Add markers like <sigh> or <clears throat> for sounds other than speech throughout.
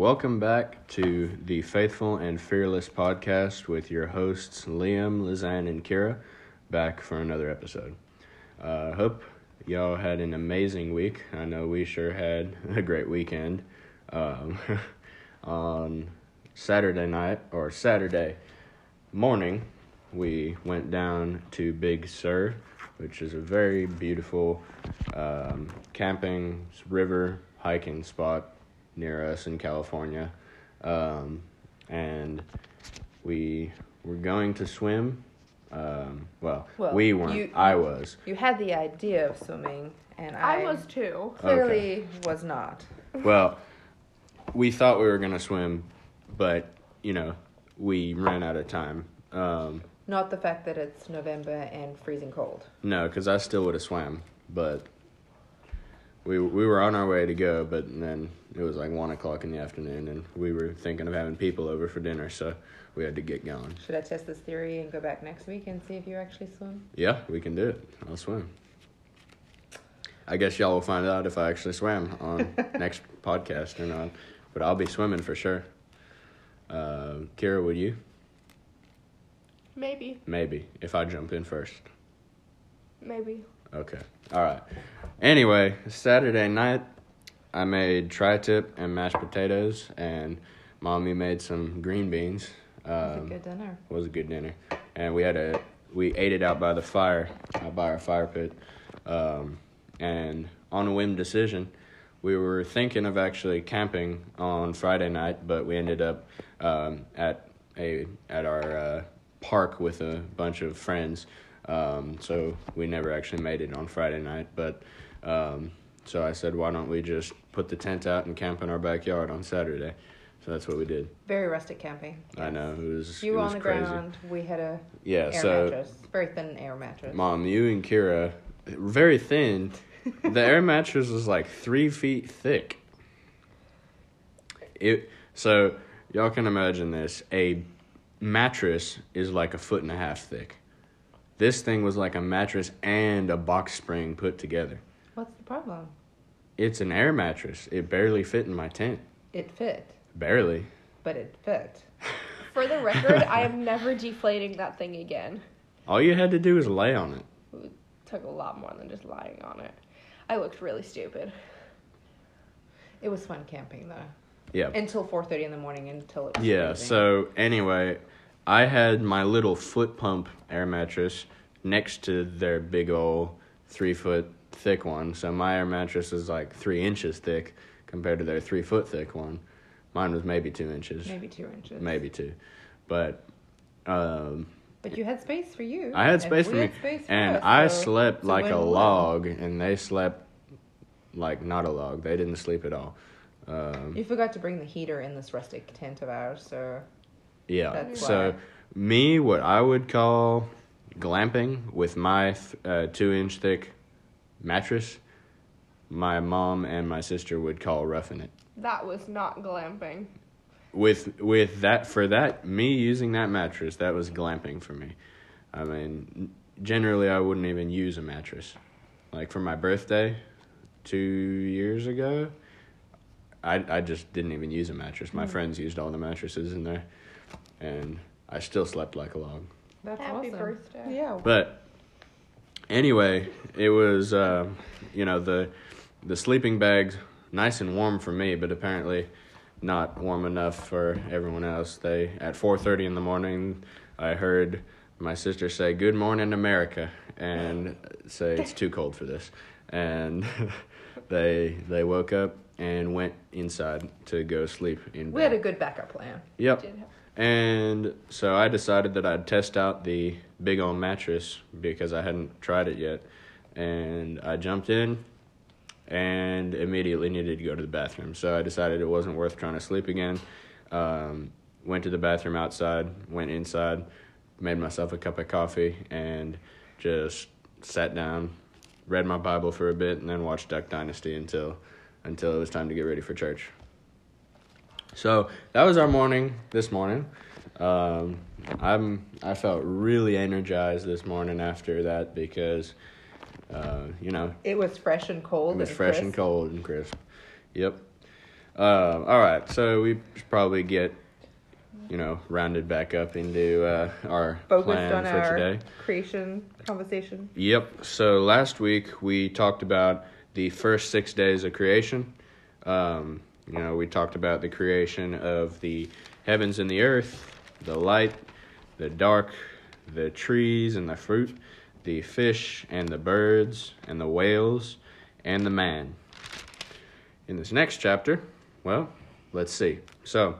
Welcome back to the Faithful and Fearless podcast with your hosts Liam, Lizanne, and Keira, back for another episode. Uh, hope y'all had an amazing week. I know we sure had <laughs> a great weekend. Um, <laughs> on Saturday night or Saturday morning, we went down to Big Sur, which is a very beautiful um, camping river hiking spot near us in California. Um, and we were going to swim. Um, well, Well, we weren't. you- I was. You had the idea of swimming, and I, I was too. clearly was not. Well, we thought we were going to swim, but, you know, we ran out of time. Um, Not the fact that it's November and freezing cold. no, because I still would have swam, but we we were on our way to go, but then it was like one o'clock in the afternoon, and we were thinking of having people over for dinner, so we had to get going. Should I test this theory and go back next week and see if you actually swim? Yeah, we can do it. I'll swim. I guess y'all will find out if I actually swam on <laughs> next podcast or not, but I'll be swimming for sure. Uh, Keira, would you? Maybe. Maybe if I jump in first. Maybe. Okay. All right. Anyway, Saturday night, I made tri-tip and mashed potatoes, and mommy made some green beans. It was Um, a good dinner. was a good dinner, and we had a we ate it out by the fire, out by our fire pit, um, and on a whim decision, we were thinking of actually camping on Friday night, but we ended up um, at a at our uh, park with a bunch of friends, um, so we never actually made it on Friday night, but. Um, so I said, why don't we just put the tent out and camp in our backyard on Saturday? So that's what we did. Very rustic camping. I know it was. You it were was on the crazy. ground. We had a Yeah, air so mattress, very thin air mattress. mom, you and Keira, very thin. <laughs> the air mattress was like three feet thick. It so y'all can imagine this. A mattress is like a foot and a half thick. This thing was like a mattress and a box spring put together. What's the problem? It's an air mattress. It barely fit in my tent. It fit, Barely. but it fit. For the record, I am never deflating that thing again. All you had to do was lay on it. It took a lot more than just lying on it. I looked really stupid. It was fun camping though. Yeah. Until four thirty in the morning until it was Yeah, freezing. so anyway, I had my little foot pump air mattress next to their big old three foot thick one. So my air mattress is like three inches thick compared to their three foot thick one. Mine was maybe two inches, maybe two inches. maybe two. But um, But you had space for you. I had space for me. space for and us, I so slept like a log, and they slept like not a log. They didn't sleep at all. Um, You forgot to bring the heater in this rustic tent of ours, so Yeah. That's so why. me, what I would call glamping with my th- uh, two inch thick mattress, my mom and my sister would call roughing it. That was not glamping. With with that for that me using that mattress, that was glamping for me. I mean, generally I wouldn't even use a mattress. Like for my birthday, two years ago, I I just didn't even use a mattress. My friends used all the mattresses in there, and I still slept like a log. that's Happy awesome. birthday. Yeah. But anyway, it was uh, you know the the sleeping bags nice and warm for me, but apparently not warm enough for everyone else. They at four thirty in the morning, I heard my sister say "Good morning, America," and say it's too cold for this, and <laughs> they they woke up and went inside to go sleep in We had a good backup plan. Yep. And so I decided that I'd test out the big old mattress because I hadn't tried it yet. And I jumped in and immediately needed to go to the bathroom. So I decided it wasn't worth trying to sleep again. Um, went to the bathroom outside, went inside, made myself a cup of coffee, and just sat down, read my Bible for a bit, and then watched Duck Dynasty until until it was time to get ready for church. So that was our morning this morning. Um, I'm I felt really energized this morning after that because uh, you know It was fresh and cold. it was and fresh and cold and crisp. Yep. Uh, all right, so we should probably get, you know, rounded back up into uh, our Focused plan on for our today. creation conversation. Yep. So last week we talked about the first six days of creation. Um, you know, we talked about the creation of the heavens and the earth, the light, the dark, the trees and the fruit, the fish and the birds and the whales, and the man. In this next chapter, well, let's see. So,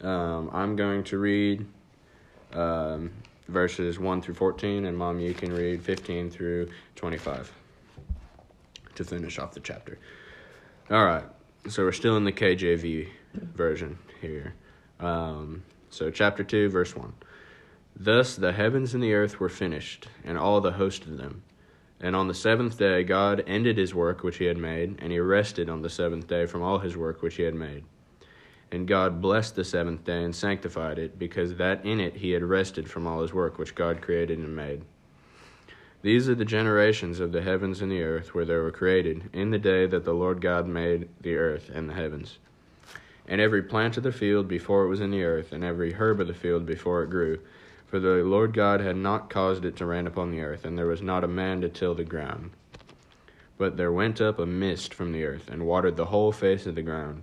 um, I'm going to read um, verses 1 through 14, and Mom, you can read 15 through 25 to finish off the chapter. All right, so we're still in the KJV version here. Um, so, chapter 2, verse 1. Thus the heavens and the earth were finished, and all the host of them. And on the seventh day God ended his work which he had made, and he rested on the seventh day from all his work which he had made. And God blessed the seventh day and sanctified it, because that in it he had rested from all his work which God created and made. These are the generations of the heavens and the earth where they were created, in the day that the Lord God made the earth and the heavens. And every plant of the field before it was in the earth, and every herb of the field before it grew. For the Lord God had not caused it to rain upon the earth, and there was not a man to till the ground. But there went up a mist from the earth, and watered the whole face of the ground.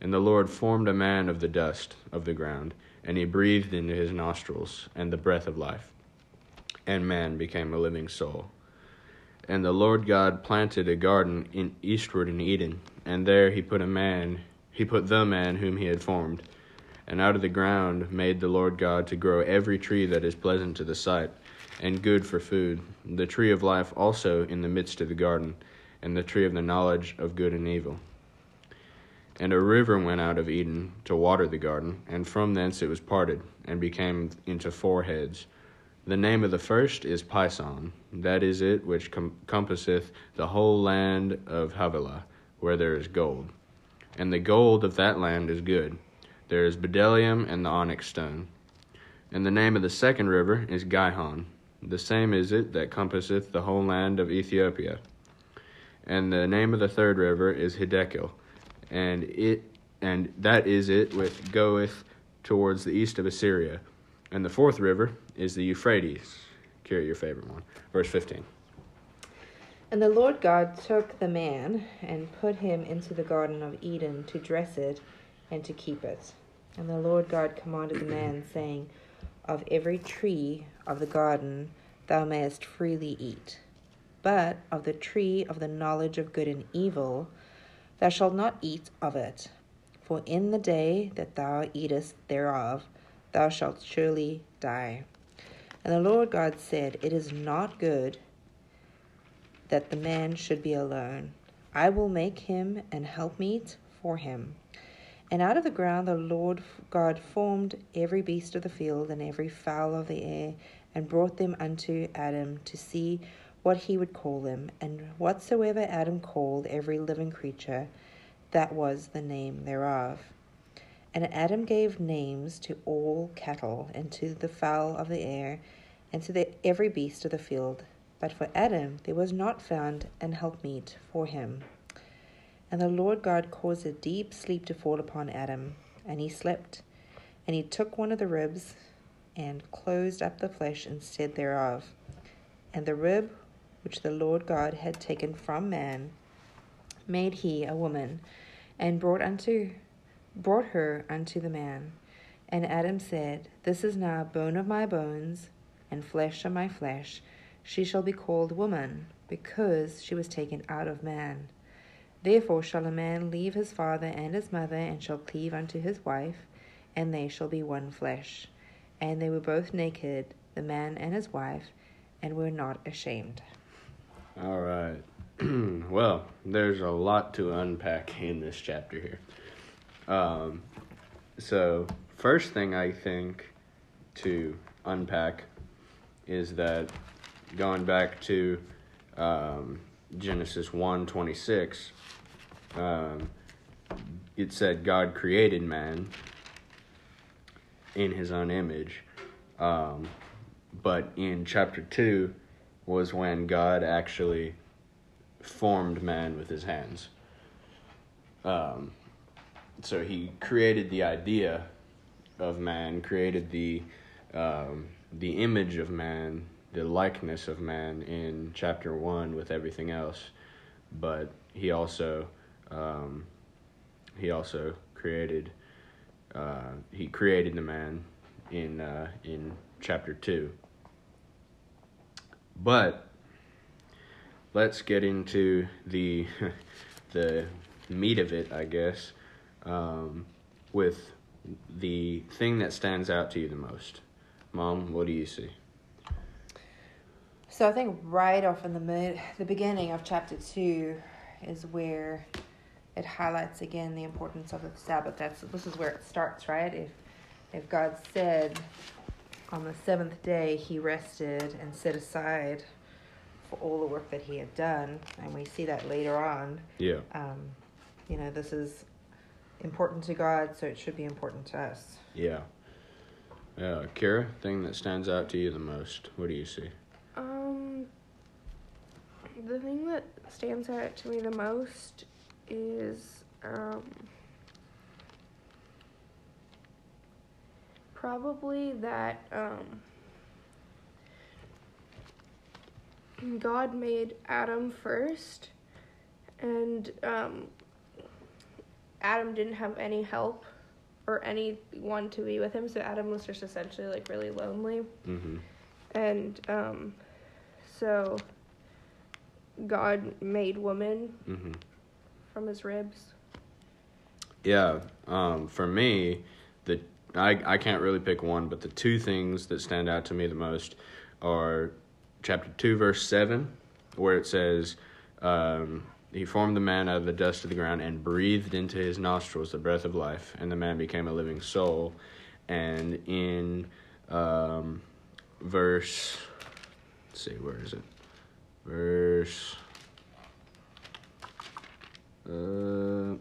And the Lord formed a man of the dust of the ground, and he breathed into his nostrils, and the breath of life. And man became a living soul. And the Lord God planted a garden in eastward in Eden, and there he put a man, he put the man whom he had formed. And out of the ground made the Lord God to grow every tree that is pleasant to the sight, and good for food, the tree of life also in the midst of the garden, and the tree of the knowledge of good and evil. And a river went out of Eden to water the garden, and from thence it was parted, and became into four heads. The name of the first is Pison, that is it which com- compasseth the whole land of Havilah, where there is gold. And the gold of that land is good. There is bdellium and the onyx stone. And the name of the second river is Gihon. The same is it that compasseth the whole land of Ethiopia. And the name of the third river is Hiddekel, and it and that is it which goeth towards the east of Assyria. And the fourth river is the Euphrates. Carry your favorite one. Verse fifteen. And the Lord God took the man and put him into the garden of Eden to dress it and to keep it. And the Lord God commanded the man, <clears throat> saying, Of every tree of the garden thou mayest freely eat, but of the tree of the knowledge of good and evil thou shalt not eat of it. For in the day that thou eatest thereof, thou shalt surely die. And the Lord God said, It is not good that the man should be alone. I will make him an helpmeet for him. And out of the ground the Lord God formed every beast of the field and every fowl of the air, and brought them unto Adam to see what he would call them. And whatsoever Adam called every living creature, that was the name thereof. And Adam gave names to all cattle, and to the fowl of the air, and to the, every beast of the field. But for Adam there was not found an helpmeet for him. And the Lord God caused a deep sleep to fall upon Adam, and he slept. And he took one of the ribs and closed up the flesh instead thereof. And the rib which the Lord God had taken from man made he a woman, and brought unto brought her unto the man. And Adam said, This is now bone of my bones, and flesh of my flesh. She shall be called woman, because she was taken out of man. Therefore shall a man leave his father and his mother, and shall cleave unto his wife, and they shall be one flesh. And they were both naked, the man and his wife, and were not ashamed. All right. <clears throat> well, there's a lot to unpack in this chapter here. Um, so, first thing I think to unpack is that going back to um, Genesis 1 26, um, it said God created man in his own image. Um, but in chapter 2 was when God actually formed man with his hands. um, so he created the idea of man, created the um, the image of man, the likeness of man in chapter one with everything else, but he also um, he also created uh, he created the man in uh, in chapter two. But let's get into the <laughs> the meat of it, I guess, um, with the thing that stands out to you the most. Mom, what do you see? So I think right off in the mid, the beginning of chapter two is where it highlights again the importance of the Sabbath. That's this is where it starts, right? If if God said on the seventh day he rested and set aside for all the work that he had done, and we see that later on. Yeah. Um, you know, this is important to God, so it should be important to us. Yeah. Yeah, Keira, thing that stands out to you the most. What do you see? Um, the thing that stands out to me the most is um, probably that um, God made Adam first, and um, Adam didn't have any help or anyone to be with him, so Adam was just essentially like really lonely Mm-hmm. and um, so God made woman Mm-hmm. from his ribs. Yeah. Um, for me, the I I can't really pick one, but the two things that stand out to me the most are chapter two, verse seven, where it says, um, "He formed the man out of the dust of the ground and breathed into his nostrils the breath of life, and the man became a living soul." And in um, verse, let's see, where is it? Verse. Uh,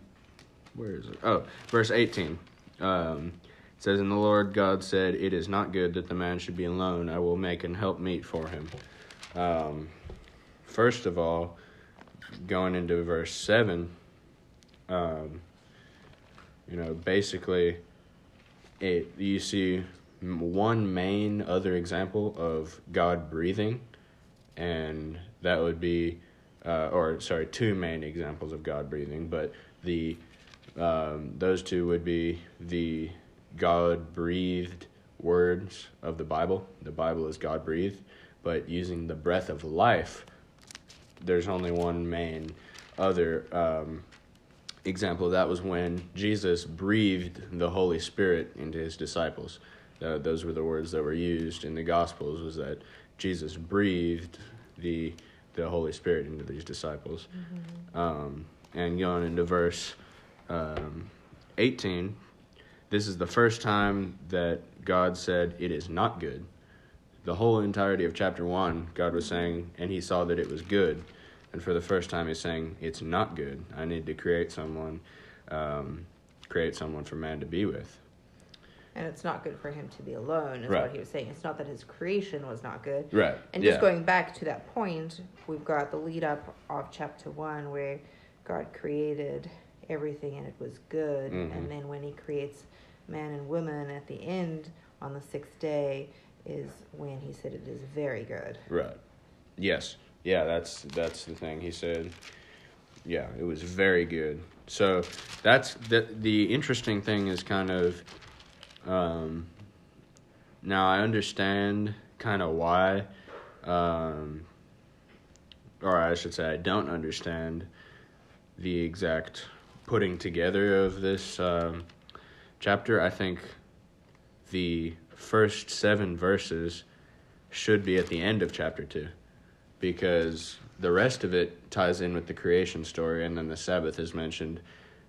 where is it? Oh, verse 18. Um, it says, And the Lord God said, It is not good that the man should be alone. I will make an help meet for him. Um, first of all, going into verse 7, um, you know, basically, it you see one main other example of God breathing, and that would be, uh, or sorry, two main examples of God breathing, but the um, those two would be the God breathed words of the Bible. The Bible is God breathed, but using the breath of life, there's only one main other um, example. That was when Jesus breathed the Holy Spirit into his disciples. Uh, those were the words that were used in the Gospels. Was that Jesus breathed the the Holy Spirit into these disciples? Um, and going into verse um, 18, this is the first time that God said it is not good. The whole entirety of chapter 1, God was saying, and he saw that it was good. And for the first time, he's saying, it's not good. I need to create someone, um, create someone for man to be with. And it's not good for him to be alone, is Right. what he was saying. It's not that his creation was not good. Right. And yeah. just going back to that point, we've got the lead up of chapter one where God created everything and it was good. Mhm. And then when he creates man and woman at the end on the sixth day is when he said it is very good. Right. Yes. Yeah, that's that's the thing. He said, yeah, it was very good. So that's the the interesting thing is kind of um now I understand kind of why um or I should say I don't understand the exact putting together of this um, chapter. I think the first 7 verses should be at the end of chapter 2 because the rest of it ties in with the creation story and then the sabbath is mentioned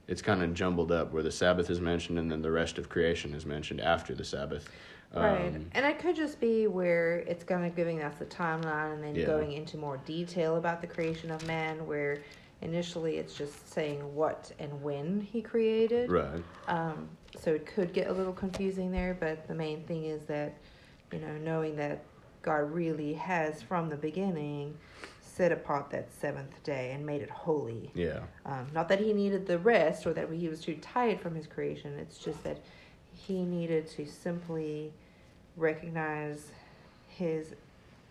it's kind of jumbled up where the sabbath is mentioned and then the rest of creation is mentioned after the sabbath Right. Um, And it could just be where it's kind of giving us the timeline and then Yeah. going into more detail about the creation of man, where initially it's just saying what and when he created. right Um, so it could get a little confusing there, but the main thing is that, you know, knowing that God really has from the beginning set apart that seventh day and made it holy. Yeah. Um, not that he needed the rest or that he was too tired from his creation. It's just that he needed to simply recognize his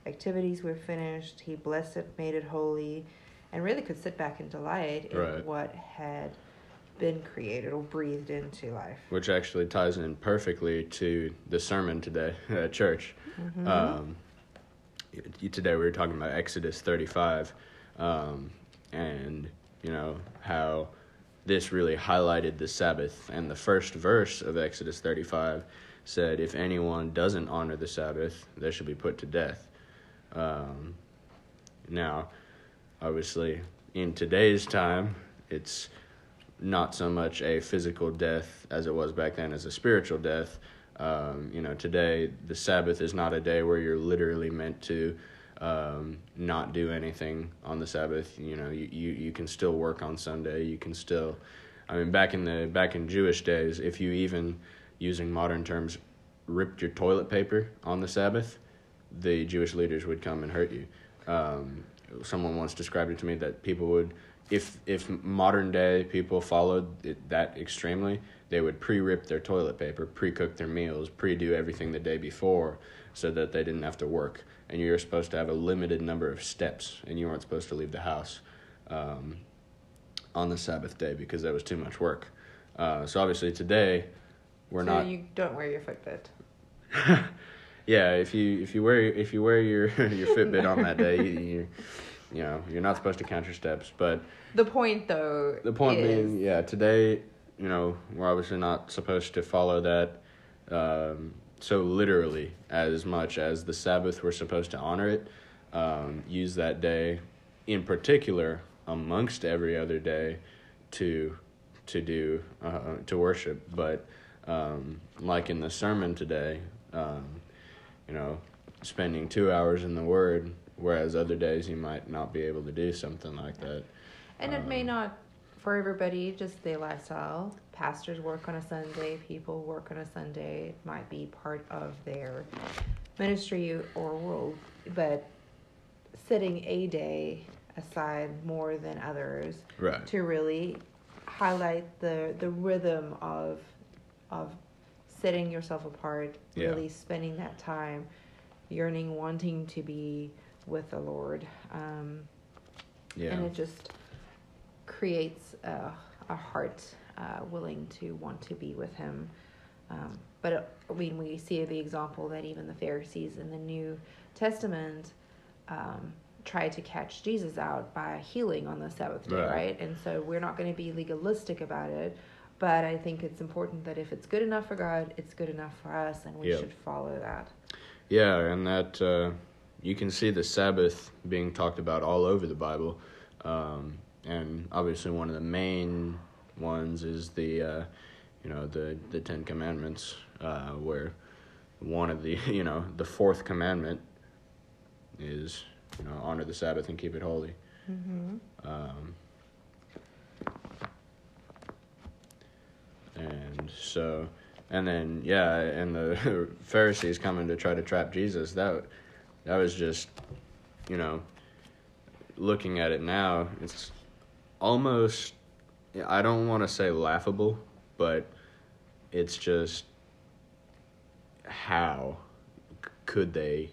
activities were finished. He blessed it, made it holy, and really could sit back and delight in Right. what had been created or breathed into life. Which actually ties in perfectly to the sermon today <laughs> at church. Mm-hmm. Um, today we were talking about Exodus 35, um, and you know how this really highlighted the Sabbath. And the first verse of Exodus 35 said, "If anyone doesn't honor the Sabbath, they shall be put to death." Um, now, obviously, in today's time, it's not so much a physical death as it was back then as a spiritual death. Um, you know, today the Sabbath is not a day where you're literally meant to um, not do anything on the Sabbath. You know, you, you, you can still work on Sunday. You can still, I mean, back in the back in Jewish days, if you even using modern terms, ripped your toilet paper on the Sabbath, the Jewish leaders would come and hurt you. Um, someone once described it to me that people would, if if modern day people followed it that extremely, they would pre-rip their toilet paper, pre-cook their meals, pre-do everything the day before, so that they didn't have to work. And you're supposed to have a limited number of steps, and you weren't supposed to leave the house um, on the Sabbath day because that was too much work. Uh, so obviously today, we're so not. you don't wear your Fitbit. <laughs> yeah, if you if you wear if you wear your <laughs> your Fitbit on that day, you, you you know you're not supposed to count your steps. But The point, though, the point is, being, yeah, today you know we're obviously not supposed to follow that um, so literally as much as the Sabbath. We're supposed to honor it, um, use that day in particular amongst every other day to to do uh, to worship. But um, like in the sermon today, um, you know, spending two hours in the Word, whereas other days you might not be able to do something like that. And it may Um, not, for everybody, just their lifestyle. Pastors work on a Sunday, people work on a Sunday. It might be part of their ministry or role, but setting a day aside more than others Right. to really highlight the the rhythm of of setting yourself apart, Yeah. really spending that time, yearning, wanting to be with the Lord. Um, Yeah. and it just creates a, a heart uh, willing to want to be with him. Um, but uh, I mean, we see the example that even the Pharisees in the New Testament um, tried to catch Jesus out by healing on the Sabbath day, Right. right? And so we're not going to be legalistic about it. But I think it's important that if it's good enough for God, it's good enough for us, and we Yeah. should follow that. Yeah, and that uh, you can see the Sabbath being talked about all over the Bible, um, and obviously one of the main ones is the, uh, you know, the the Ten Commandments, uh, where one of the, <laughs> you know, the fourth commandment is, you know, honor the Sabbath and keep it holy. Mm-hmm. Um, and so, and then yeah, and the <laughs> Pharisees coming to try to trap Jesus. That that was just, you know, looking at it now, it's almost. I don't want to say laughable, but it's just how could they,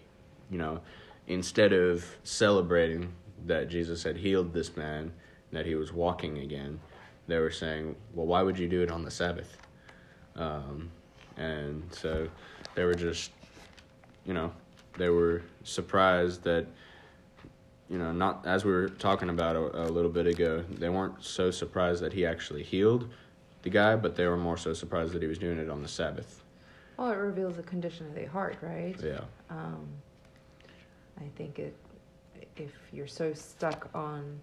you know, instead of celebrating that Jesus had healed this man, that he was walking again, they were saying, well, why would you do it on the Sabbath? Um, and so they were just, you know, they were surprised that, you know, not as we were talking about a, a little bit ago, they weren't so surprised that he actually healed the guy, but they were more so surprised that he was doing it on the Sabbath. Well, it reveals the condition of the heart, right? Yeah. Um, I think it, if you're so stuck on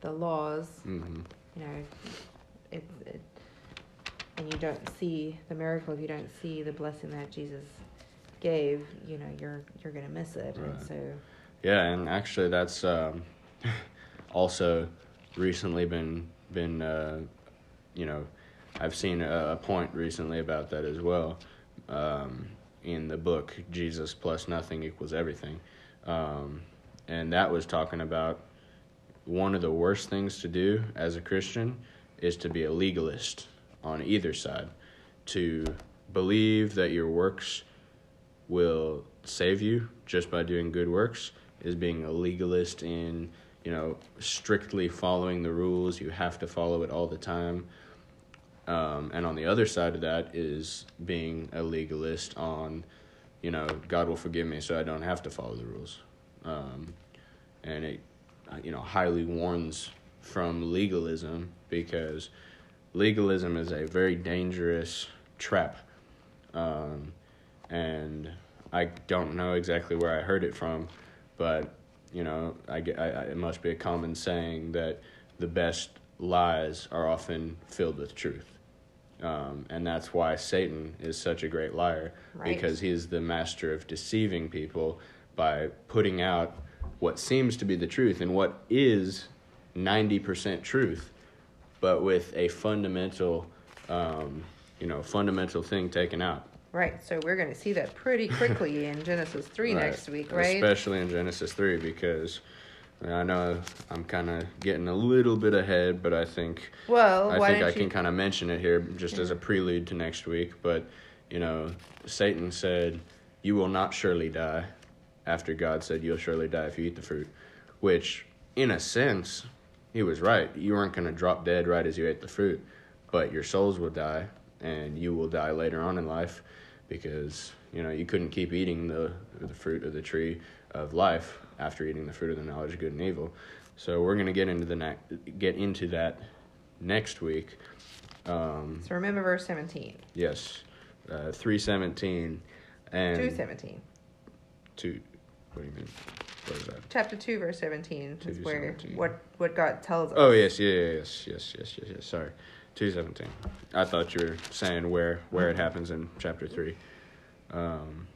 the laws, hmm you know, it, it, and you don't see the miracle, if you don't see the blessing that Jesus gave, you know, you're you're gonna miss it. And so, Yeah, and actually, that's um, <laughs> also recently been been uh, you know I've seen a, a point recently about that as well um, in the book Jesus plus nothing equals everything, um, and that was talking about one of the worst things to do as a Christian is to be a legalist on either side, to believe that your works will save you just by doing good works is being a legalist in you know strictly following the rules. You have to follow it all the time. Um, and on the other side of that is being a legalist on you know god will forgive me so i don't have to follow the rules. Um, and it uh, you know highly warns from legalism because legalism is a very dangerous trap. Um, and I don't know exactly where I heard it from, but you know, I, I, it must be a common saying that the best lies are often filled with truth. Um, and that's why Satan is such a great liar Right. because he is the master of deceiving people by putting out what seems to be the truth and what is 90% truth, but with a fundamental, um, you know, fundamental thing taken out. Right. So we're going to see that pretty quickly <laughs> in Genesis 3 Right. next week, right? Especially in Genesis 3, because I know I'm kind of getting a little bit ahead, but I think well, I think I you can kind of mention it here just as a prelude to next week. But you know, Satan said, "You will not surely die," after God said, "You'll surely die if you eat the fruit," which, in a sense, he was right. You weren't going to drop dead right as you ate the fruit, but your souls will die, and you will die later on in life because you know you couldn't keep eating the the fruit of the tree of life after eating the fruit of the knowledge of good and evil. So we're gonna get into the ne- get into that next week. Um, So remember verse 17. yes, uh, three seventeen and 217. two. What do you mean? What is that? Chapter 2, verse 17 is where 2:17. what, what God tells us. Oh yes, yeah, yeah, yes, yes, yes, yes, yes. Sorry, two seventeen. I thought you were saying where where it happens in chapter three. Um,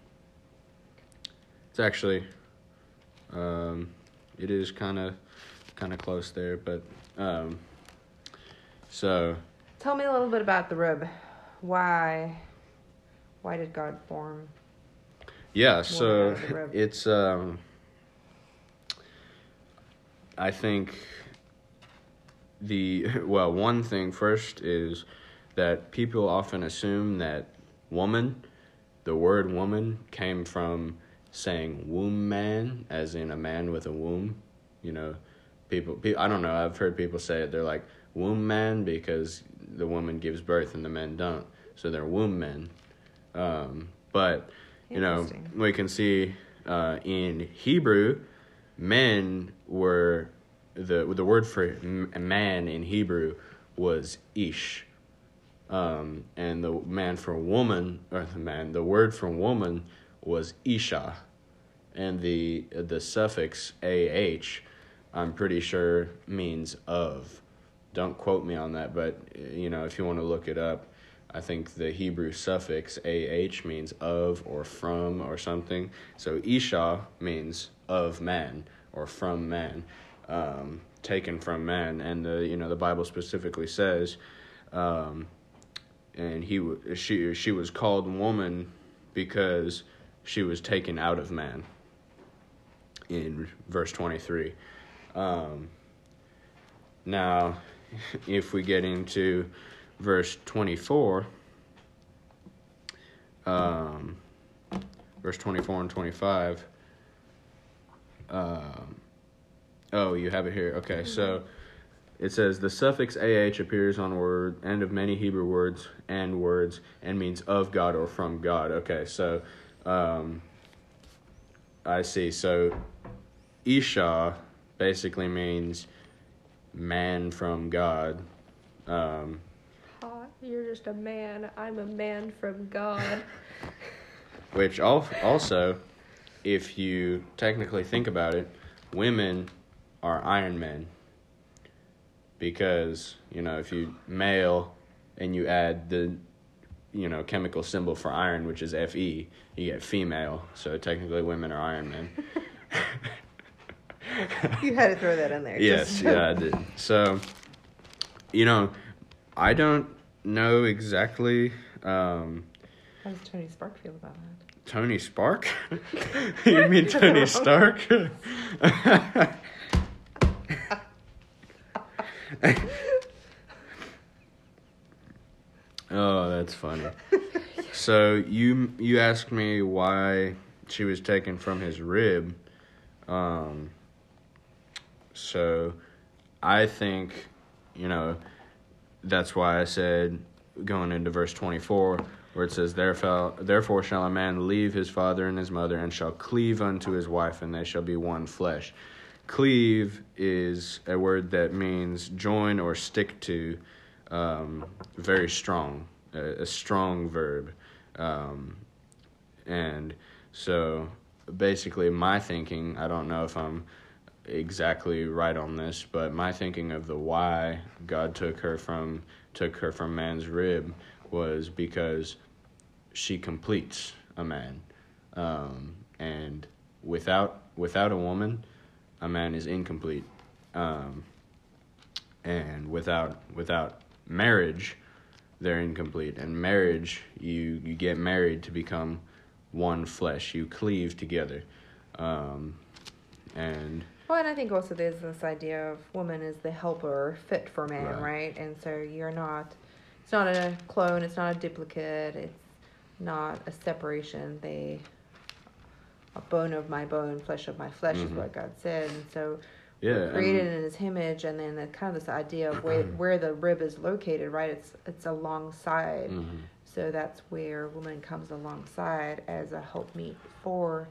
it's actually, um, it is kind of kind of close there, but um, so Tell me a little bit about the rib. Why why did God form? Yeah, so out of the rib. it's um I think the <laughs> well, one thing first is that people often assume that woman, the word woman came from saying womb man as in a man with a womb, you know. People, pe- I don't know, I've heard people say it they're like womb man because the woman gives birth and the men don't. So they're womb men. Um, but you know, we can see uh, in Hebrew, men were the the word for man in Hebrew was ish, um, and the man for woman or the man the word for woman was isha, and the the suffix ah, I'm pretty sure means of. Don't quote me on that, but you know if you want to look it up, I think the Hebrew suffix ah means of or from or something. So isha means of man or from man, um, taken from man, and the you know the Bible specifically says, um, and he she she was called woman because she was taken out of man. In verse twenty three. Um, now, <laughs> if we get into verse 24, um, verse 24 and 25, um, oh, you have it here. Okay, so it says the suffix ah appears on word end of many Hebrew words and words and means of God or from God. Okay, so um, I see. So Isha basically means man from God. Um. You're just a man. I'm a man from God. <laughs> <laughs> which also, if you technically think about it, women are Iron Men. Because, you know, if you male and you add the, you know, chemical symbol for iron, which is Fe, you get female. So technically, women are Iron Men. <laughs> You had to throw that in there. yes, just- yeah, I did. So, you know, I don't know exactly. Um, How does Tony Spark feel about that? Tony Spark? <laughs> <laughs> you mean Tony Stark? <laughs> oh, that's funny. So you you asked me why she was taken from his rib. Um, so I think, you know, that's why I said going into verse 24 where it says therefore therefore shall a man leave his father and his mother and shall cleave unto his wife and they shall be one flesh. Cleave is a word that means join or stick to um, very strong, a, a strong verb. Um, and so basically my thinking, I don't know if I'm exactly right on this, but my thinking of the why God took her from took her from man's rib was because she completes a man, um, and without without a woman, a man is incomplete, um, and without without marriage, they're incomplete. And marriage, you you get married to become one flesh. You cleave together, um, and Well, and I think also there's this idea of woman is the helper fit for man, Right. right? And so you're not, it's not a clone, it's not a duplicate, it's not a separation. They, a bone of my bone, flesh of my flesh is Mhm. what God said. And so yeah, created in His image, and then the, kind of this idea of where <clears throat> where the rib is located, right? It's it's alongside. Mhm. So that's where woman comes alongside as a helpmeet for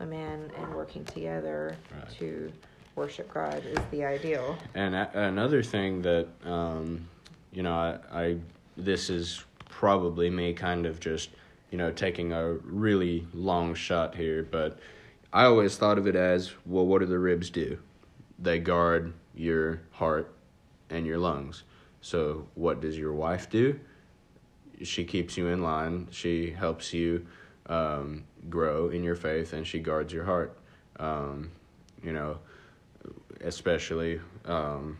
a man and working together Right. to worship God is the ideal. And a- another thing that, um, you know, I, I this is probably me kind of just, you know, taking a really long shot here, but I always thought of it as, well, what do the ribs do? They guard your heart and your lungs. So what does your wife do? She keeps you in line. She helps you um, grow in your faith, and she guards your heart. Um, you know, especially um,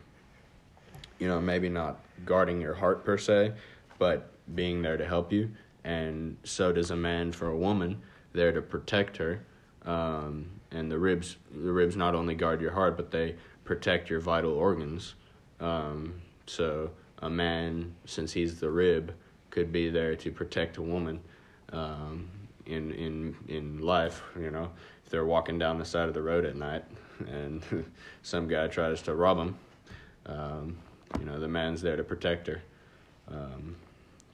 you know maybe not guarding your heart per se but being there to help you and so does a man for a woman there to protect her um, and the ribs the ribs not only guard your heart but they protect your vital organs. Um, so a man since he's the rib could be there to protect a woman um, in in in life you know? If they're walking down the side of the road at night and <laughs> some guy tries to rob them um, you know the man's there to protect her. Um,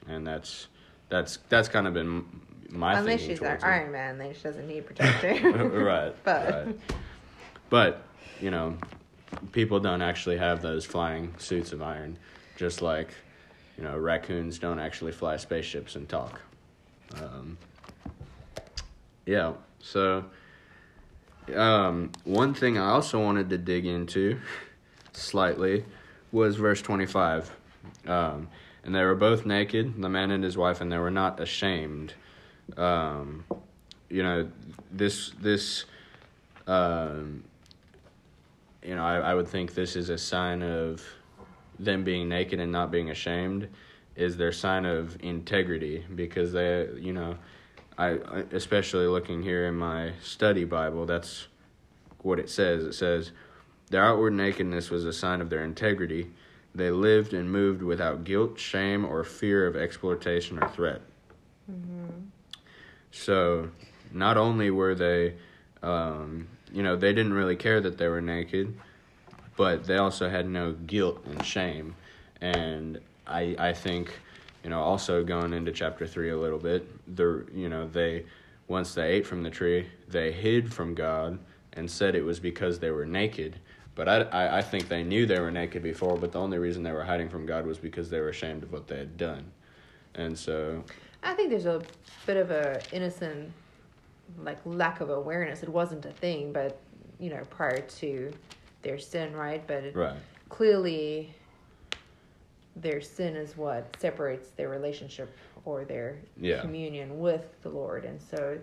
and that's that's that's kind of been my Unless she's an. Iron Man, then she doesn't need protection. <laughs> right <laughs> But- right but you know people don't actually have those flying suits of iron just like you know raccoons don't actually fly spaceships and talk um, yeah so um, one thing i also wanted to dig into slightly was verse 25 um, and they were both naked the man and his wife and they were not ashamed. Um, you know this this um, you know I, I would think this is a sign of them being naked and not being ashamed is their sign of integrity because they you know I, especially looking here in my study bible that's what it says. It says their outward nakedness was a sign of their integrity they lived and moved without guilt shame or fear of exploitation or threat. So not only were they um, you know they didn't really care that they were naked but they also had no guilt and shame. And i i think you know also going into chapter 3 a little bit the you know they once they ate from the tree they hid from god and said it was because they were naked but I, I, I think they knew they were naked before but the only reason they were hiding from god was because they were ashamed of what they had done and so I think there's a bit of a innocent, like lack of awareness. It wasn't a thing, but you know, prior to their sin, right? But it, right clearly, their sin is what separates their relationship or their Yeah. communion with the Lord, and so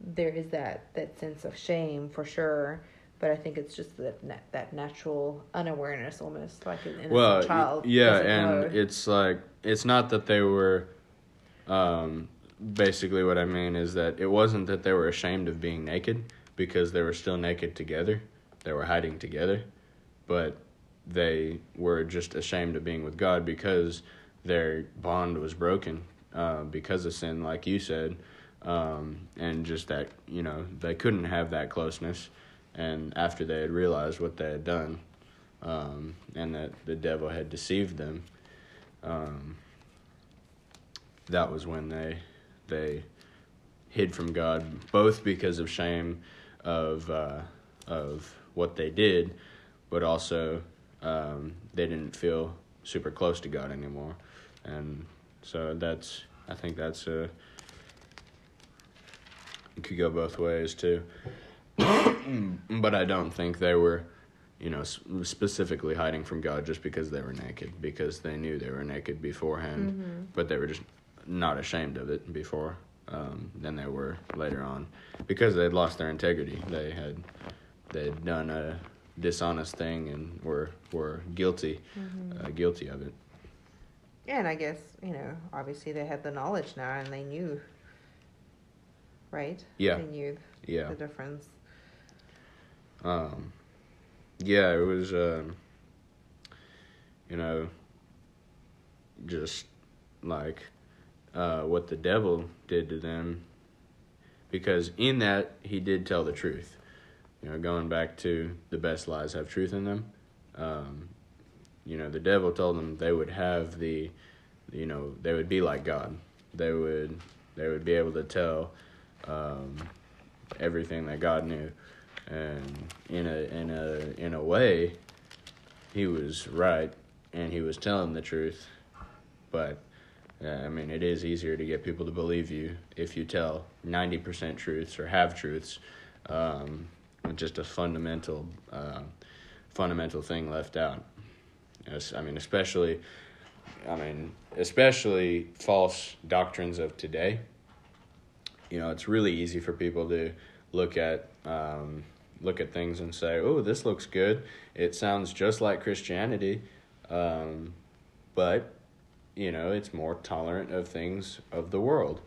there is that that sense of shame for sure. But I think it's just that na- that natural unawareness, almost like an innocent well child. yeah and know. it's like it's not that they were um basically what I mean is that it wasn't that they were ashamed of being naked because they were still naked together. They were hiding together, but they were just ashamed of being with God because their bond was broken uh, because of sin, like you said, um, and just that you know they couldn't have that closeness. And after they had realized what they had done, um, and that the devil had deceived them, um, that was when they they hid from God, both because of shame of uh, of what they did, but also um, they didn't feel super close to God anymore, and so that's I think that's a it could go both ways too, but I don't think they were, you know, specifically hiding from God just because they were naked because they knew they were naked beforehand, Mm-hmm. but they were just not ashamed of it before um, than they were later on because they'd lost their integrity. They had they'd done a dishonest thing and were were guilty Mm-hmm. uh, guilty of it. Yeah, and I guess, you know, obviously they had the knowledge now and they knew, right? Yeah. They knew Yeah. the difference. Um, yeah, it was, um, you know, just like uh, what the devil did to them, because in that he did tell the truth. You know, going back to the best lies have truth in them. Um, you know, the devil told them they would have the, you know, they would be like God. They would, they would be able to tell um, everything that God knew and in a in a in a way he was right and he was telling the truth. But uh, i mean it is easier to get people to believe you if you tell 90% truths or have truths um, just a fundamental uh, fundamental thing left out. Yes, i mean especially i mean especially false doctrines of today. You know it's really easy for people to look at um, look at things and say, "Oh, this looks good. It sounds just like Christianity," um, but you know, it's more tolerant of things of the world,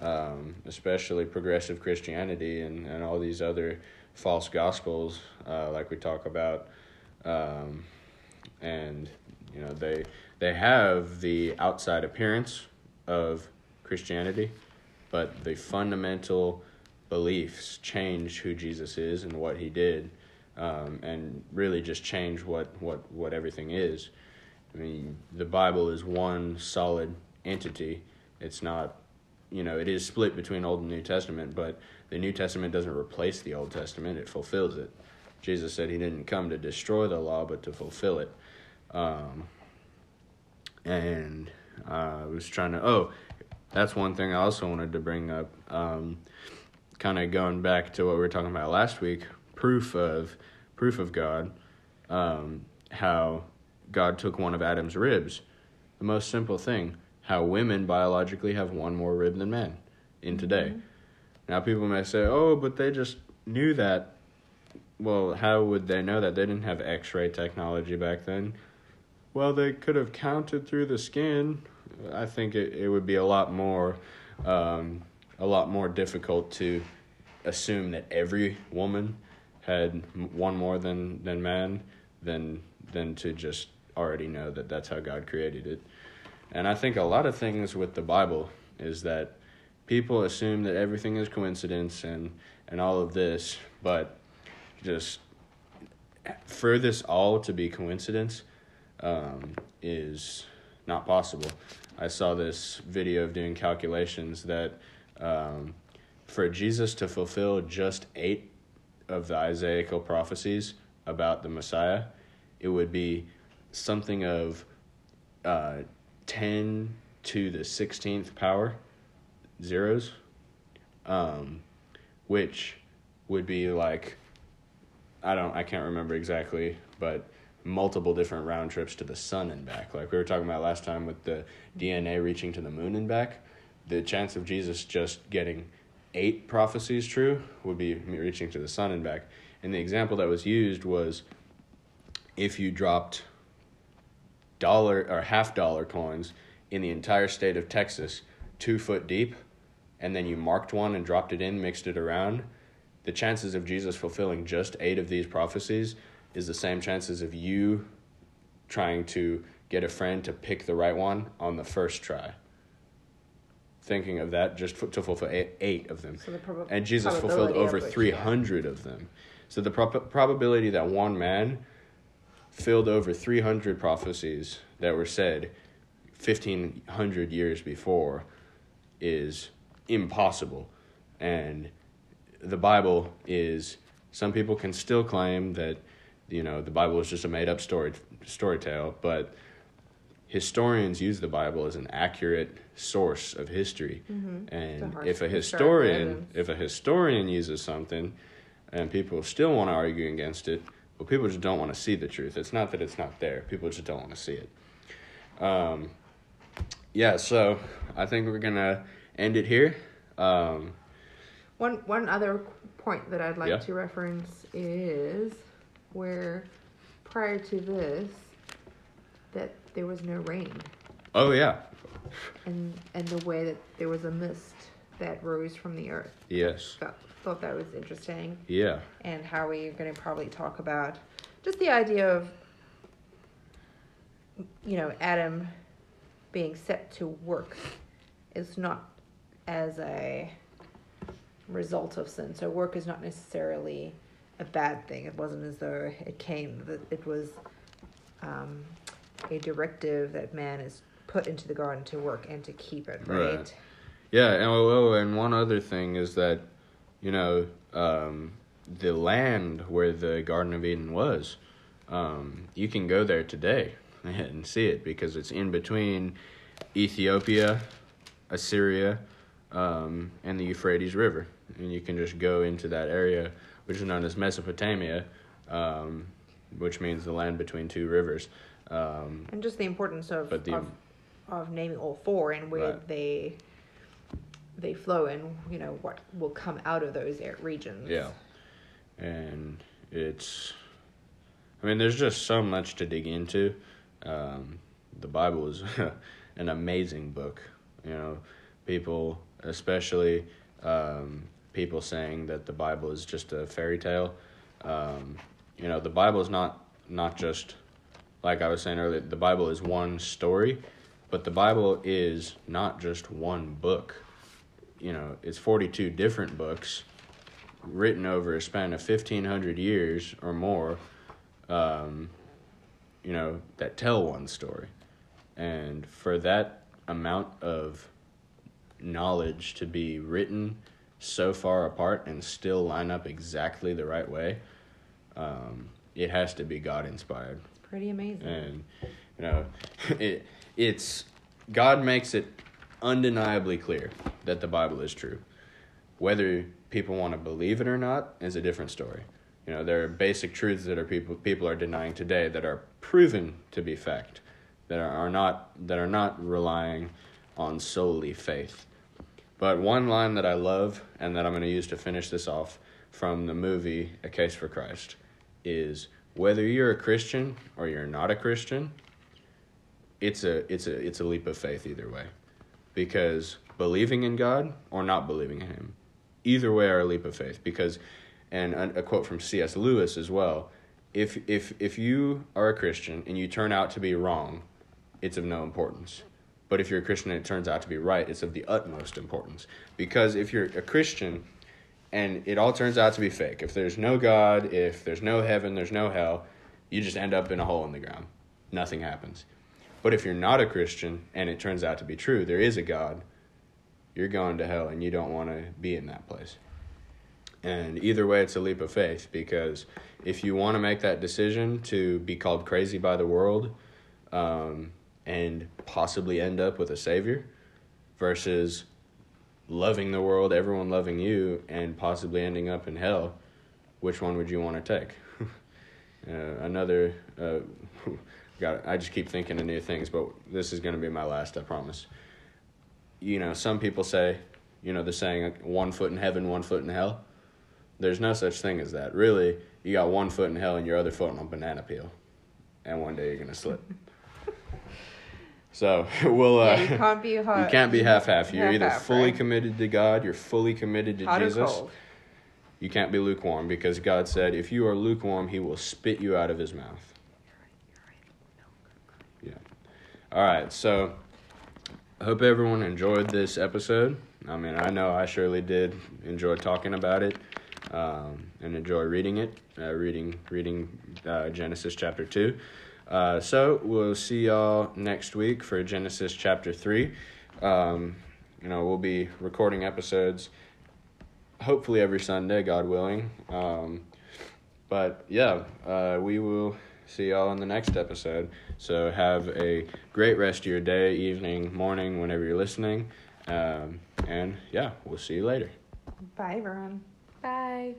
um, especially progressive Christianity and, and all these other false gospels, uh, like we talk about, um, and you know they they have the outside appearance of Christianity, but the fundamental beliefs change who Jesus is and what he did, um, and really just change what, what, what everything is. I mean, the Bible is one solid entity. It's not, you know, it is split between Old and New Testament, but the New Testament doesn't replace the Old Testament, it fulfills it. Jesus said he didn't come to destroy the law, but to fulfill it. Um, and uh, I was trying to, oh, that's one thing I also wanted to bring up. Um, kind of going back to what we were talking about last week, proof of proof of God, um, how God took one of Adam's ribs. The most simple thing, how women biologically have one more rib than men in today. Now people may say, "Oh, but they just knew that." Well, how would they know that? They didn't have X-ray technology back then. Well, they could have counted through the skin. I think it, it would be a lot more um, a lot more difficult to assume that every woman had one more than than man than than to just already know that that's how God created it. And I think a lot of things with the Bible is that people assume that everything is coincidence and and all of this, but just for this all to be coincidence um, is not possible. I saw this video of doing calculations that um, for Jesus to fulfill just eight of the Isaiahical prophecies about the Messiah, it would be something of uh, 10 to the 16th power zeros, um, which would be like, I don't, I can't remember exactly, but multiple different round trips to the sun and back. Like we were talking about last time with the DNA reaching to the moon and back, the chance of Jesus just getting eight prophecies true would be reaching to the sun and back. And the example that was used was if you dropped dollar or half dollar coins in the entire state of Texas two foot deep, and then you marked one and dropped it in, mixed it around, the chances of Jesus fulfilling just eight of these prophecies is the same chances of you trying to get a friend to pick the right one on the first try. Thinking of that just f- to fulfill eight, eight of them. So the prob- and Jesus fulfilled over which, yeah. 300 of them. So the prob- probability that one man filled over 300 prophecies that were said 1500 years before is impossible. And the Bible is some people can still claim that you know the Bible is just a made up story story tale, but historians use the Bible as an accurate source of history. Mm-hmm. And if a historian if a historian uses something and people still want to argue against it, well people just don't want to see the truth. It's not that it's not there. People just don't want to see it. Um, yeah, so I think we're gonna end it here. Um, One one other point that I'd like Yeah. to reference is where prior to this that there was no rain oh yeah, and and the way that there was a mist that rose from the earth. yes, Thought, thought that was interesting yeah, and how we're going to probably talk about just the idea of you know Adam being set to work is not as a result of sin. So work is not necessarily a bad thing. It wasn't as though it came that it was um, a directive that man is put into the garden to work and to keep it right. Right. Yeah, and oh, oh, and one other thing is that, you know, um, the land where the Garden of Eden was, um, you can go there today <laughs> and see it because it's in between Ethiopia, Assyria, um, and the Euphrates River, and you can just go into that area, which is known as Mesopotamia, um, which means the land between two rivers. Um, And just the importance of the- of, of naming all four and where Right. they they flow and you know what will come out of those regions. Yeah. And it's, I mean, there's just so much to dig into. Um, the Bible is <laughs> an amazing book. You know, people, especially um, people saying that the Bible is just a fairy tale. Um, you know, the Bible is not not just like I was saying earlier. The Bible is one story, but the Bible is not just one book. You know, it's forty two different books written over a span of 1500 years or more um, you know that tell one story and for that amount of knowledge to be written so far apart and still line up exactly the right way um, it has to be god inspired It's pretty amazing. and you know <laughs> it it's god makes it undeniably clear that the bible is true. Whether people want to believe it or not is a different story. You know there are basic truths that are people people are denying today that are proven to be fact that are, not that are not relying on solely faith. But one line that i love and that i'm going to use to finish this off from the movie a case for christ is whether you're a christian or you're not a christian it's a it's a it's a leap of faith either way. Because believing in god or not believing in him. Either way are a leap of faith. Because and a, a quote from cs lewis as well if if if you are a christian and you turn out to be wrong it's of no importance. But if you're a christian and it turns out to be right it's of the utmost importance. Because if you're a christian and it all turns out to be fake if there's no god if there's no heaven there's no hell you just end up in a hole in the ground. Nothing happens but if you're not a christian and it turns out to be true there is a god you're going to hell and you don't want to be in that place. And either way it's a leap of faith because if you want to make that decision to be called crazy by the world um, and possibly end up with a savior versus loving the world everyone loving you and possibly ending up in hell which one would you want to take? <laughs> Uh, another uh, <laughs> got i just keep thinking of new things but this is going to be my last i promise you know some people say you know the saying one foot in heaven one foot in hell there's no such thing as that really you got one foot in hell and your other foot on a banana peel and one day you're going to slip <laughs> So <laughs> we'll. Uh, yeah, you can't be hot. you can't be half half. You're either half-half, fully right? committed to God, you're fully committed to Hot Jesus. You can't be lukewarm because God said, if you are lukewarm, He will spit you out of His mouth. Yeah. All right. So I hope everyone enjoyed this episode. I mean, I know I surely did enjoy talking about it um, and enjoy reading it, uh, reading reading uh, Genesis chapter two. Uh, so we'll see y'all next week for Genesis chapter three. Um, you know, we'll be recording episodes hopefully every Sunday, God willing. Um, but yeah, uh, we will see y'all in the next episode. So have a great rest of your day, evening, morning, whenever you're listening. Um, and yeah, we'll see you later. Bye, everyone. Bye.